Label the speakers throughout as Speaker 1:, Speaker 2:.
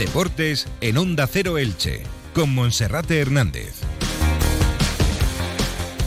Speaker 1: Deportes en Onda Cero Elche, con Monserrate Hernández.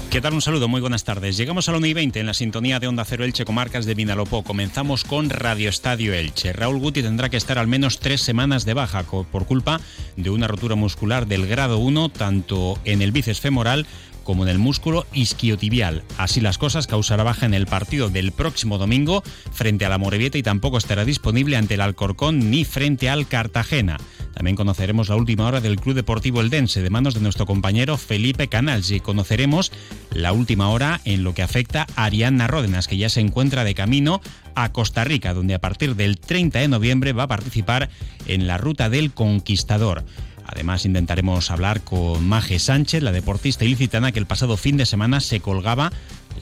Speaker 2: ¿Qué tal? Un saludo, muy buenas tardes. Llegamos a la 1 y 20 en la sintonía de Onda Cero Elche Comarcas de Vinalopó. Comenzamos con Radio Estadio Elche. Raúl Guti tendrá que estar al menos tres semanas de baja por culpa de una rotura muscular del grado 1, tanto en el bíceps femoral como en el músculo isquiotibial. Así las cosas, causará baja en el partido del próximo domingo frente a la Morevieta y tampoco estará disponible ante el Alcorcón ni frente al Cartagena. También conoceremos la última hora del Club Deportivo Eldense de manos de nuestro compañero Felipe Canals y conoceremos la última hora en lo que afecta a Arianna Ródenas, que ya se encuentra de camino a Costa Rica, donde a partir del 30 de noviembre va a participar en la ruta del Conquistador. Además, intentaremos hablar con Maje Sánchez, la deportista ilicitana que el pasado fin de semana se colgaba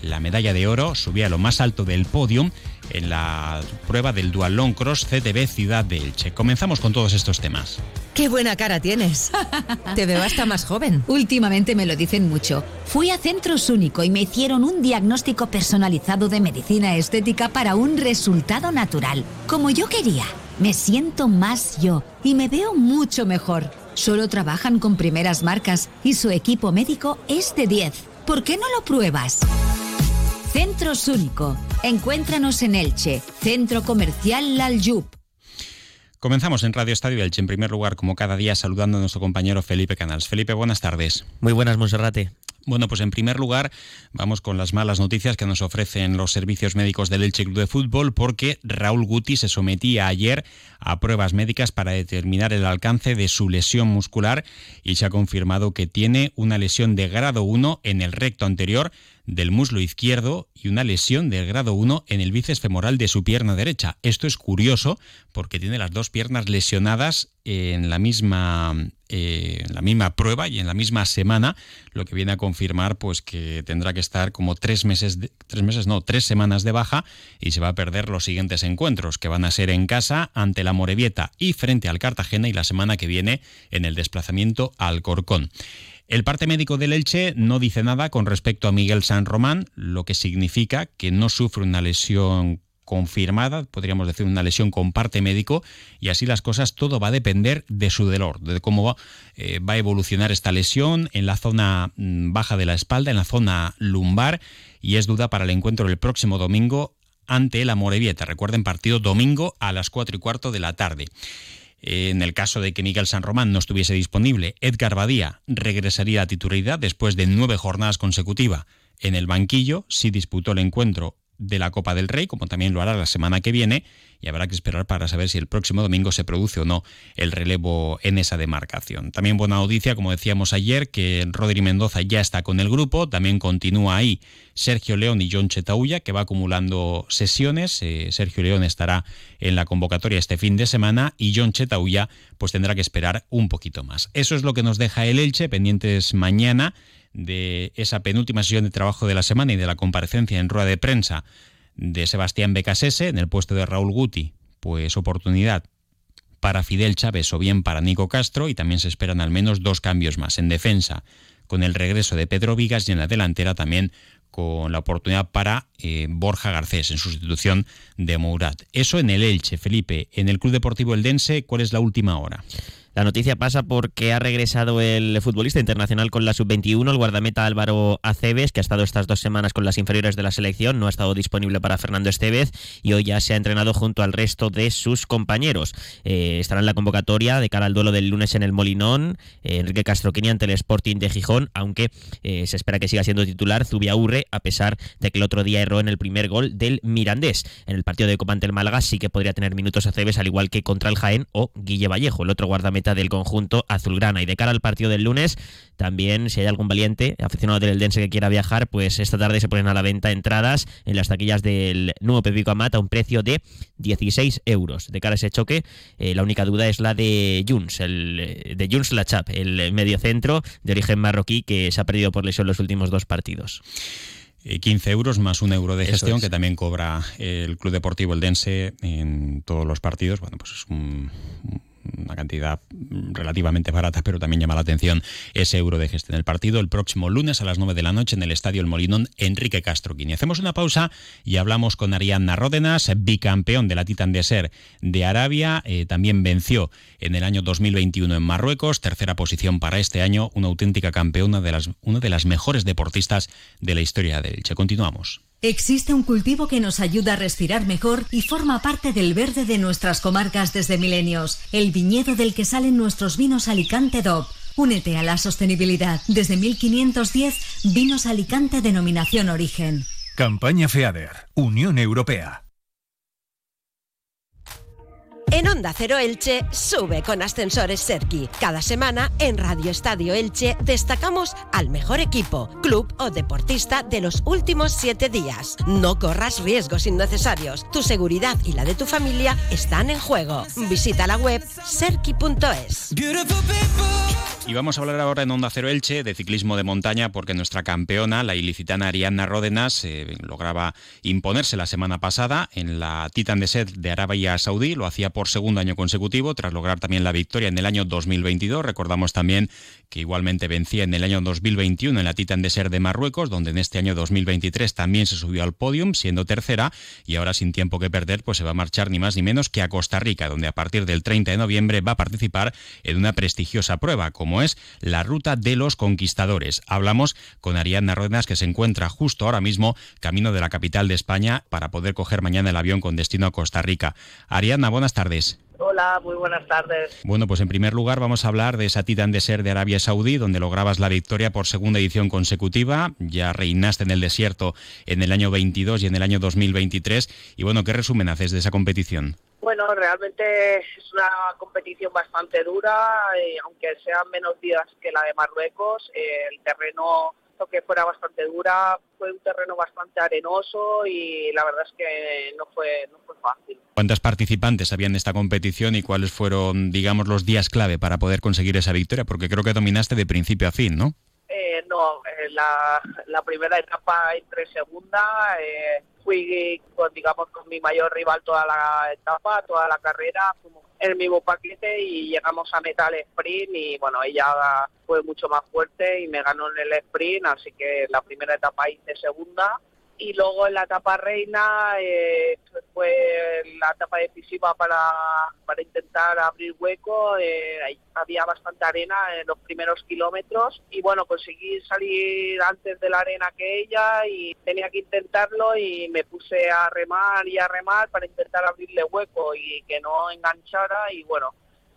Speaker 2: la medalla de oro, subía a lo más alto del podium en la prueba del Dualón Cross CTB Ciudad de Elche. Comenzamos con todos estos temas.
Speaker 3: ¡Qué buena cara tienes! Te veo hasta más joven.
Speaker 4: Últimamente me lo dicen mucho. Fui a Centros Único y me hicieron un diagnóstico personalizado de medicina estética para un resultado natural, como yo quería. Me siento más yo y me veo mucho mejor. Solo trabajan con primeras marcas y su equipo médico es de 10. ¿Por qué no lo pruebas? Centros Único. Encuéntranos en Elche, Centro Comercial Lalyup.
Speaker 2: Comenzamos en Radio Estadio Elche, en primer lugar, como cada día, saludando a nuestro compañero Felipe Canals. Felipe, buenas tardes.
Speaker 5: Muy buenas, Monserrate.
Speaker 2: Bueno, pues en primer lugar vamos con las malas noticias que nos ofrecen los servicios médicos del Elche Club de Fútbol porque Raúl Guti se sometía ayer a pruebas médicas para determinar el alcance de su lesión muscular y se ha confirmado que tiene una lesión de grado 1 en el recto anterior del muslo izquierdo y una lesión del grado 1 en el bíceps femoral de su pierna derecha. Esto es curioso porque tiene las dos piernas lesionadas en la misma eh, la misma prueba y en la misma semana, lo que viene a confirmar pues que tendrá que estar como tres meses, tres meses no, tres semanas de baja y se va a perder los siguientes encuentros que van a ser en casa ante la Morevieta y frente al Cartagena y la semana que viene en el desplazamiento al Corcón. El parte médico del Elche no dice nada con respecto a Miguel San Román, lo que significa que no sufre una lesión confirmada, podríamos decir una lesión con parte médico, y así las cosas, todo va a depender de su dolor, de cómo va, eh, va a evolucionar esta lesión en la zona mm, baja de la espalda, en la zona lumbar, y es duda para el encuentro el próximo domingo ante la Morevieta. Recuerden, partido domingo a las 4 y cuarto de la tarde. En el caso de que Miguel San Román no estuviese disponible, Edgar Badía regresaría a titularidad después de nueve jornadas consecutivas. En el banquillo, si disputó el encuentro de la Copa del Rey, como también lo hará la semana que viene, y habrá que esperar para saber si el próximo domingo se produce o no el relevo en esa demarcación. También buena noticia, como decíamos ayer, que Rodri Mendoza ya está con el grupo, también continúa ahí Sergio León y John Chetauya, que va acumulando sesiones. Eh, Sergio León estará en la convocatoria este fin de semana y John Chetauya pues tendrá que esperar un poquito más. Eso es lo que nos deja el Elche, pendientes mañana de esa penúltima sesión de trabajo de la semana y de la comparecencia en rueda de prensa de Sebastián Becasese en el puesto de Raúl Guti, pues oportunidad para Fidel Chávez o bien para Nico Castro y también se esperan al menos dos cambios más en defensa con el regreso de Pedro Vigas y en la delantera también con la oportunidad para eh, Borja Garcés en sustitución de Mourat. Eso en el Elche, Felipe. En el Club Deportivo Eldense, ¿cuál es la última hora?
Speaker 5: La noticia pasa porque ha regresado el futbolista internacional con la sub-21, el guardameta Álvaro Aceves, que ha estado estas dos semanas con las inferiores de la selección, no ha estado disponible para Fernando Estevez y hoy ya se ha entrenado junto al resto de sus compañeros. Eh, estará en la convocatoria de cara al duelo del lunes en el Molinón, eh, Enrique Castroquini ante el Sporting de Gijón, aunque eh, se espera que siga siendo titular Zubiaurre, a pesar de que el otro día erró en el primer gol del Mirandés. En el partido de Copa ante el Málaga sí que podría tener minutos Aceves, al igual que contra el Jaén o Guille Vallejo, el otro guardameta del conjunto azulgrana. Y de cara al partido del lunes, también si hay algún valiente aficionado del Eldense que quiera viajar, pues esta tarde se ponen a la venta entradas en las taquillas del nuevo Pepico Amat a un precio de 16 euros. De cara a ese choque, eh, la única duda es la de Juns, el, eh, de Juns Lachap, el mediocentro de origen marroquí que se ha perdido por lesión los últimos dos partidos.
Speaker 2: 15 eh, euros más un euro de gestión que también cobra el Club Deportivo Eldense en todos los partidos. Bueno, pues es un, una cantidad relativamente barata, pero también llama la atención ese euro de gestión del partido. El próximo lunes a las 9 de la noche en el Estadio El Molinón, Enrique Castro Quini. Hacemos una pausa y hablamos con Arianna Ródenas, bicampeón de la Titan de Ser de Arabia. Eh, también venció en el año 2021 en Marruecos, tercera posición para este año, una auténtica campeona de las, una de las mejores deportistas de la historia del Elche. Continuamos.
Speaker 6: Existe un cultivo que nos ayuda a respirar mejor y forma parte del verde de nuestras comarcas desde milenios, el viñedo del que salen nuestros vinos Alicante DOP. Únete a la sostenibilidad. Desde 1510, Vinos Alicante Denominación Origen.
Speaker 1: Campaña FEADER, Unión Europea.
Speaker 7: En Onda Cero Elche, sube con Ascensores Serki. Cada semana en Radio Estadio Elche destacamos al mejor equipo, club o deportista de los últimos siete días. No corras riesgos innecesarios. Tu seguridad y la de tu familia están en juego. Visita la web serki.es.
Speaker 2: Y vamos a hablar ahora en Onda Cero Elche de ciclismo de montaña porque nuestra campeona, la ilicitana Ariadna Ródenas, eh, lograba imponerse la semana pasada en la Titan de Set de Arabia Saudí. Lo hacía por segundo año consecutivo tras lograr también la victoria en el año 2022. Recordamos también que igualmente vencía en el año 2021 en la Titan de Ser de Marruecos, donde en este año 2023 también se subió al podium, siendo tercera, y ahora sin tiempo que perder, pues se va a marchar ni más ni menos que a Costa Rica, donde a partir del 30 de noviembre va a participar en una prestigiosa prueba, como es la Ruta de los Conquistadores. Hablamos con Ariadna Ródenas, que se encuentra justo ahora mismo camino de la capital de España para poder coger mañana el avión con destino a Costa Rica. Ariadna, buenas tardes.
Speaker 8: Hola, muy buenas tardes.
Speaker 2: Bueno, pues en primer lugar vamos a hablar de esa Titan de Ser de Arabia Saudí, donde lograbas la victoria por segunda edición consecutiva. Ya reinaste en el desierto en el año 22 y en el año 2023. Y bueno, ¿qué resumen haces de esa competición?
Speaker 8: Bueno, realmente es una competición bastante dura, eh, aunque sean menos días que la de Marruecos. Eh, el terreno que fuera bastante dura, fue un terreno bastante arenoso y la verdad es que no fue, no fue fácil.
Speaker 2: ¿Cuántas participantes habían en esta competición y cuáles fueron, digamos, los días clave para poder conseguir esa victoria? Porque creo que dominaste de principio a fin, ¿no?
Speaker 8: No, eh, la, la, primera etapa entre segunda, eh, fui con, digamos, con mi mayor rival toda la etapa, toda la carrera, el mismo paquete y llegamos a metal sprint y bueno, ella fue mucho más fuerte y me ganó en el sprint, así que la primera etapa hice segunda y luego en la etapa reina eh, fue la etapa decisiva para, para intentar abrir hueco, eh, había bastante arena en los primeros kilómetros y bueno, conseguí salir antes de la arena que ella y tenía que intentarlo y me puse a remar y a remar para intentar abrirle hueco y que no enganchara y bueno,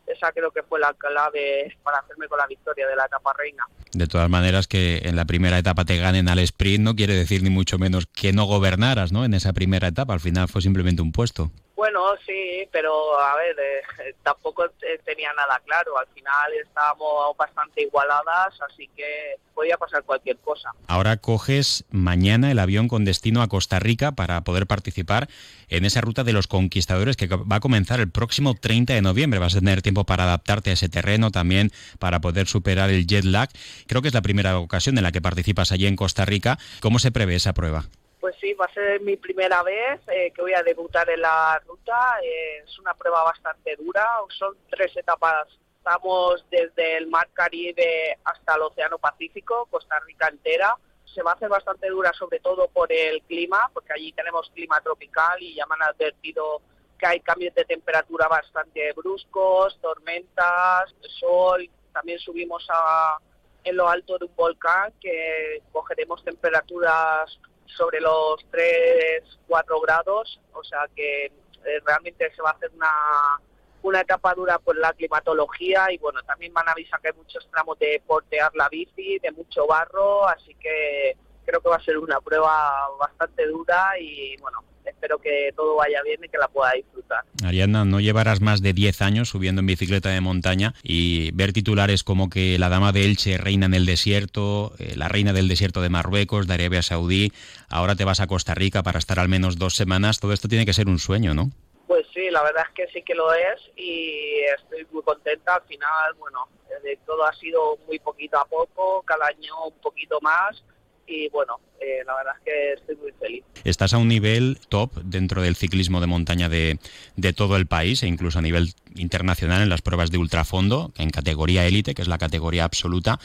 Speaker 8: esa creo que fue la clave para hacerme con la victoria de la etapa reina.
Speaker 2: De todas maneras, que en la primera etapa te ganen al sprint no quiere decir ni mucho menos que no gobernaras ¿no? en esa primera etapa. Al final fue simplemente un puesto.
Speaker 8: Bueno, sí, pero a ver, eh, tampoco tenía nada claro. Al final estábamos bastante igualadas, así que podía pasar cualquier cosa.
Speaker 2: Ahora coges mañana el avión con destino a Costa Rica para poder participar en esa ruta de los conquistadores que va a comenzar el próximo 30 de noviembre. Vas a tener tiempo para adaptarte a ese terreno también, para poder superar el jet lag. Creo que es la primera ocasión en la que participas allí en Costa Rica. ¿Cómo se prevé esa prueba?
Speaker 8: Pues sí, va a ser mi primera vez eh, que voy a debutar en la ruta. Eh, es una prueba bastante dura, son tres etapas. Estamos desde el Mar Caribe hasta el Océano Pacífico, Costa Rica entera. Se va a hacer bastante dura, sobre todo por el clima, porque allí tenemos clima tropical y ya me han advertido que hay cambios de temperatura bastante bruscos, tormentas, sol. También subimos a, en lo alto de un volcán que cogeremos temperaturas sobre los 3, 4 grados, o sea que eh, realmente se va a hacer una, una etapa dura por la climatología y bueno, también van a que hay muchos tramos de portear la bici, de mucho barro, así que creo que va a ser una prueba bastante dura y bueno, espero que todo vaya bien y que la pueda disfrutar.
Speaker 2: Ariadna, no llevarás más de 10 años subiendo en bicicleta de montaña y ver titulares como que la dama de Elche reina en el desierto, eh, la reina del desierto de Marruecos, de Arabia Saudí, ahora te vas a Costa Rica para estar al menos dos semanas, todo esto tiene que ser un sueño, ¿no?
Speaker 8: Pues sí, la verdad es que sí que lo es y estoy muy contenta. Al final, bueno, de todo ha sido muy poquito a poco, cada año un poquito más y bueno, eh, la verdad es que estoy muy feliz.
Speaker 2: Estás a un nivel top dentro del ciclismo de montaña de, de todo el país e incluso a nivel internacional en las pruebas de ultrafondo, en categoría élite, que es la categoría absoluta.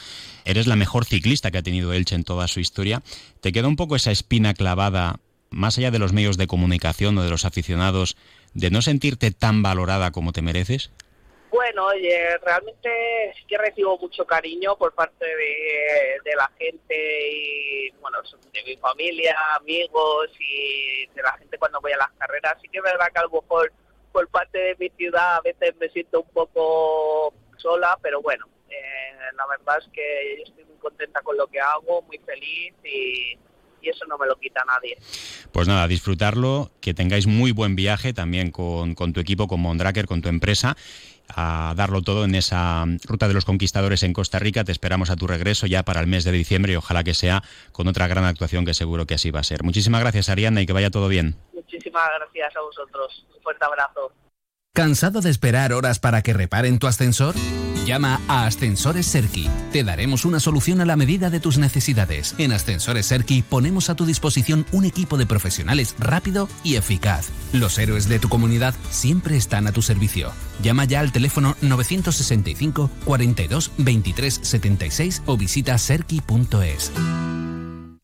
Speaker 2: Eres la mejor ciclista que ha tenido Elche en toda su historia. ¿Te queda un poco esa espina clavada, más allá de los medios de comunicación o de los aficionados, de no sentirte tan valorada como te mereces?
Speaker 8: Bueno, oye, realmente sí que recibo mucho cariño por parte de, la gente y, bueno, de mi familia, amigos y de la gente cuando voy a las carreras. Sí que es verdad que a lo mejor por parte de mi ciudad a veces me siento un poco sola, pero bueno, eh, la verdad es que yo estoy muy contenta con lo que hago, muy feliz y, y eso no me lo quita nadie.
Speaker 2: Pues nada, disfrutarlo, que tengáis muy buen viaje también con, con tu equipo, con Mondraker, con tu empresa a darlo todo en esa ruta de los conquistadores en Costa Rica. Te esperamos a tu regreso ya para el mes de diciembre y ojalá que sea con otra gran actuación que seguro que así va a ser. Muchísimas gracias Ariana y que vaya todo bien.
Speaker 8: Muchísimas gracias a vosotros. Un fuerte abrazo.
Speaker 1: ¿Cansado de esperar horas para que reparen tu ascensor? Llama a Ascensores Serki. Te daremos una solución a la medida de tus necesidades. En Ascensores Serki ponemos a tu disposición un equipo de profesionales rápido y eficaz. Los héroes de tu comunidad siempre están a tu servicio. Llama ya al teléfono 965 42 23 76 o visita serki.es.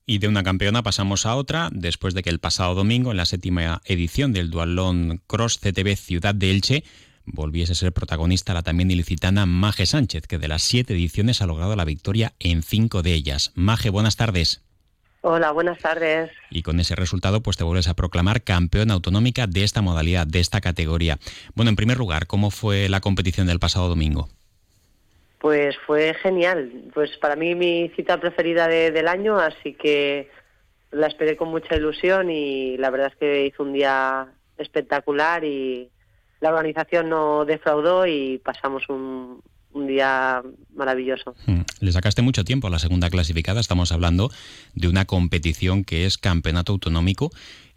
Speaker 2: Y de una campeona pasamos a otra, después de que el pasado domingo, en la séptima edición del Dualón Cross CTV Ciudad de Elche, volviese a ser protagonista la también ilicitana Maje Sánchez, que de las siete ediciones ha logrado la victoria en cinco de ellas. Maje, buenas tardes.
Speaker 9: Hola, buenas tardes.
Speaker 2: Y con ese resultado, pues te vuelves a proclamar campeona autonómica de esta modalidad, de esta categoría. Bueno, en primer lugar, ¿cómo fue la competición del pasado domingo?
Speaker 9: Pues fue genial. Pues para mí mi cita preferida del año, así que la esperé con mucha ilusión y la verdad es que hizo un día espectacular y la organización no defraudó y pasamos un, día maravilloso.
Speaker 2: Hmm. Le sacaste mucho tiempo a la segunda clasificada. Estamos hablando de una competición que es campeonato autonómico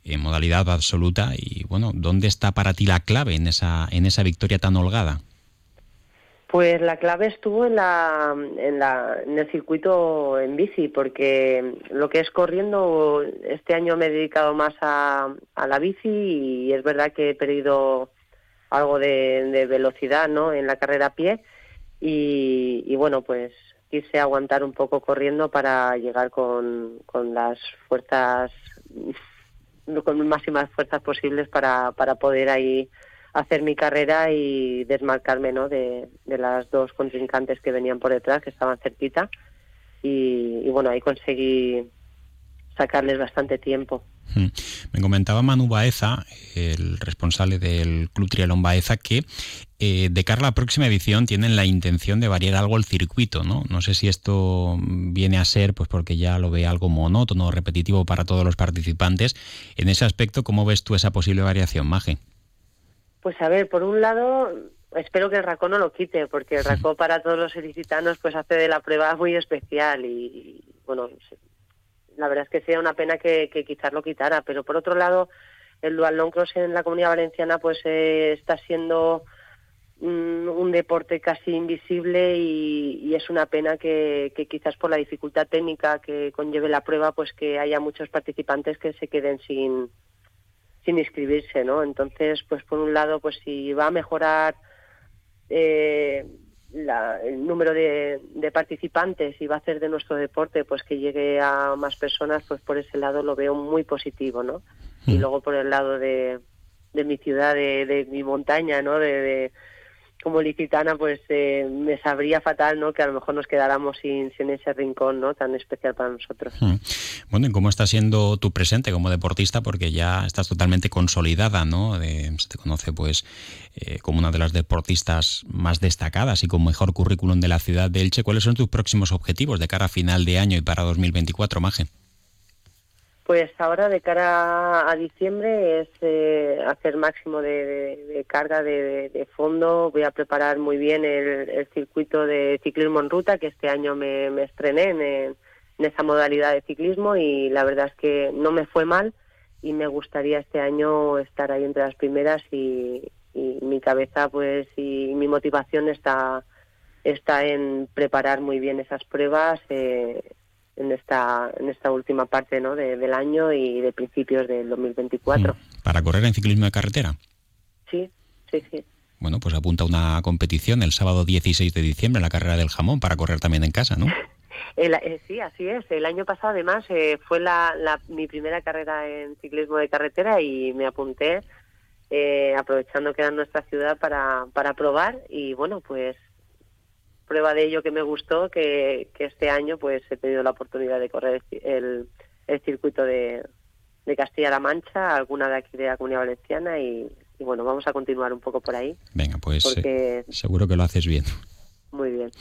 Speaker 2: en modalidad absoluta. Y bueno, ¿dónde está para ti la clave en esa, en esa victoria tan holgada?
Speaker 9: Pues la clave estuvo en, la, en, la, en el circuito en bici, porque lo que es corriendo, este año me he dedicado más a, a la bici y es verdad que he perdido algo de, velocidad ¿no? en la carrera a pie y, y, bueno, pues quise aguantar un poco corriendo para llegar con, con las fuerzas, con máximas fuerzas posibles para, para poder ahí hacer mi carrera y desmarcarme ¿no? de, las dos contrincantes que venían por detrás, que estaban cerquita. Y, bueno, ahí conseguí sacarles bastante tiempo.
Speaker 2: Hmm. Me comentaba Manu Baeza, el responsable del Club Trialón Baeza, que eh, de cara a la próxima edición tienen la intención de variar algo el circuito, ¿no? No sé si esto viene a ser, pues porque ya lo ve algo monótono, repetitivo para todos los participantes. En ese aspecto, ¿cómo ves tú esa posible variación, Maje?
Speaker 9: Pues a ver, por un lado, espero que el RACO no lo quite, porque el RACO para todos los ilicitanos pues hace de la prueba muy especial y, bueno, la verdad es que sería una pena que, quizás lo quitara, pero por otro lado, el dual long cross en la comunidad valenciana pues eh, está siendo un deporte casi invisible y, es una pena que, que, quizás por la dificultad técnica que conlleve la prueba pues que haya muchos participantes que se queden sin sin inscribirse, ¿no? Entonces, pues por un lado, pues si va a mejorar eh, el número de, participantes y va a hacer de nuestro deporte pues que llegue a más personas, pues por ese lado lo veo muy positivo, ¿no? Y mm. luego por el lado de, de mi ciudad, de, de mi montaña, ¿no? de, como licitana, pues eh, me sabría fatal, ¿no? Que a lo mejor nos quedáramos sin, sin ese rincón, ¿no? Tan especial para nosotros. Hmm.
Speaker 2: Bueno, ¿y cómo está siendo tu presente como deportista? Porque ya estás totalmente consolidada, ¿no? se te conoce, pues, eh, como una de las deportistas más destacadas y con mejor currículum de la ciudad de Elche. ¿Cuáles son tus próximos objetivos de cara a final de año y para 2024, Maje?
Speaker 9: Pues ahora de cara a diciembre es eh, hacer máximo de, carga de, fondo. Voy a preparar muy bien el, circuito de ciclismo en ruta, que este año me, estrené en, esa modalidad de ciclismo y la verdad es que no me fue mal y me gustaría este año estar ahí entre las primeras y, mi cabeza pues y mi motivación está está en preparar muy bien esas pruebas. Eh, en esta en esta última parte ¿no? del año y de principios del 2024. Mm.
Speaker 2: ¿Para correr en ciclismo de carretera?
Speaker 9: Sí, sí, sí.
Speaker 2: Bueno, pues apunta una competición el sábado 16 de diciembre, la carrera del jamón, para correr también en casa, ¿no?
Speaker 9: Eh, sí, así es. El año pasado, además, eh, fue la, mi primera carrera en ciclismo de carretera y me apunté, eh, aprovechando que era nuestra ciudad, para, para probar. Y bueno, pues prueba de ello que me gustó, que, este año pues he tenido la oportunidad de correr el, el circuito de, de Castilla-La Mancha, alguna de aquí de la Comunidad Valenciana y, bueno, vamos a continuar un poco por ahí.
Speaker 2: Venga, pues seguro que lo haces bien.
Speaker 9: Muy bien.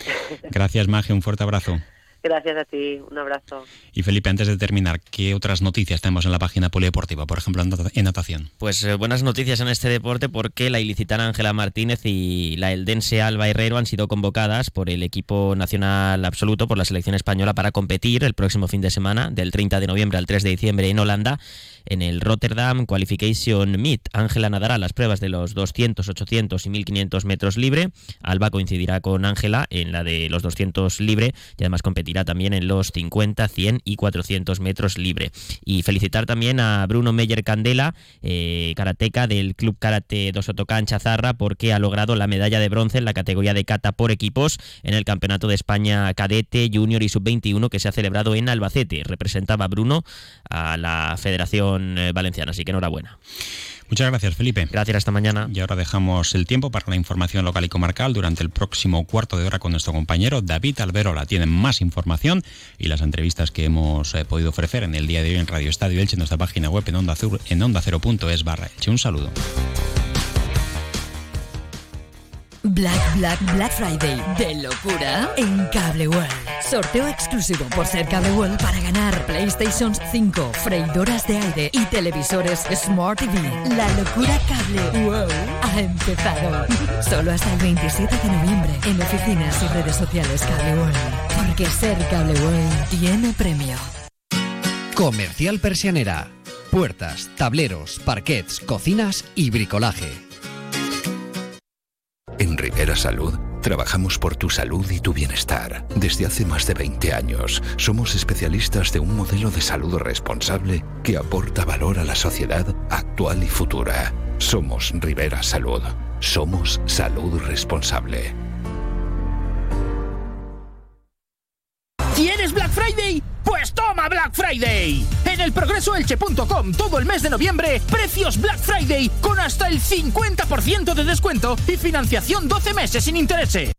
Speaker 2: Gracias, Magia, un fuerte abrazo.
Speaker 9: Gracias a ti, un abrazo.
Speaker 2: Y Felipe, antes de terminar, ¿qué otras noticias tenemos en la página polideportiva, por ejemplo, en natación?
Speaker 5: Pues eh, buenas noticias en este deporte porque la ilicitana Ángela Martínez y la eldense Alba Herrero han sido convocadas por el equipo nacional absoluto, por la selección española, para competir el próximo fin de semana, del 30 de noviembre al 3 de diciembre en Holanda, en el Rotterdam Qualification Meet. Ángela nadará las pruebas de los 200, 800 y 1500 metros libre. Alba coincidirá con Ángela en la de los 200 libre y además competirá también en los 50, 100 y 400 metros libre. Y felicitar también a Bruno Meyer Candela, eh, karateca del Club Karate Dos Otocan Chazarra, porque ha logrado la medalla de bronce en la categoría de kata por equipos en el Campeonato de España Cadete, Junior y Sub-21 que se ha celebrado en Albacete. Representaba Bruno a la Federación eh, valenciana. Así que enhorabuena.
Speaker 2: Muchas gracias, Felipe.
Speaker 5: Gracias, hasta mañana.
Speaker 2: Y ahora dejamos el tiempo para la información local y comarcal durante el próximo cuarto de hora con nuestro compañero David Alberola. Tienen más información y las entrevistas que hemos eh, podido ofrecer en el día de hoy en Radio Estadio Elche, en nuestra página web en onda, en onda barra Elche. Un saludo.
Speaker 10: Black Black Black Friday de locura en Cable World. Sorteo exclusivo por ser Cable World para ganar PlayStation 5, freidoras de aire y televisores Smart TV. La locura Cable World ha empezado. Solo hasta el 27 de noviembre en oficinas y redes sociales Cable World. Porque ser Cable World tiene premio.
Speaker 11: Comercial Persianera. Puertas, tableros, parquets, cocinas y bricolaje
Speaker 12: Rivera Salud trabajamos por tu salud y tu bienestar. Desde hace más de 20 años somos especialistas de un modelo de salud responsable que aporta valor a la sociedad actual y futura. Somos Rivera Salud. Somos salud responsable.
Speaker 13: Black Friday. En el progresoelche.com todo el mes de noviembre, precios Black Friday con hasta el 50% de descuento y financiación 12 meses sin intereses.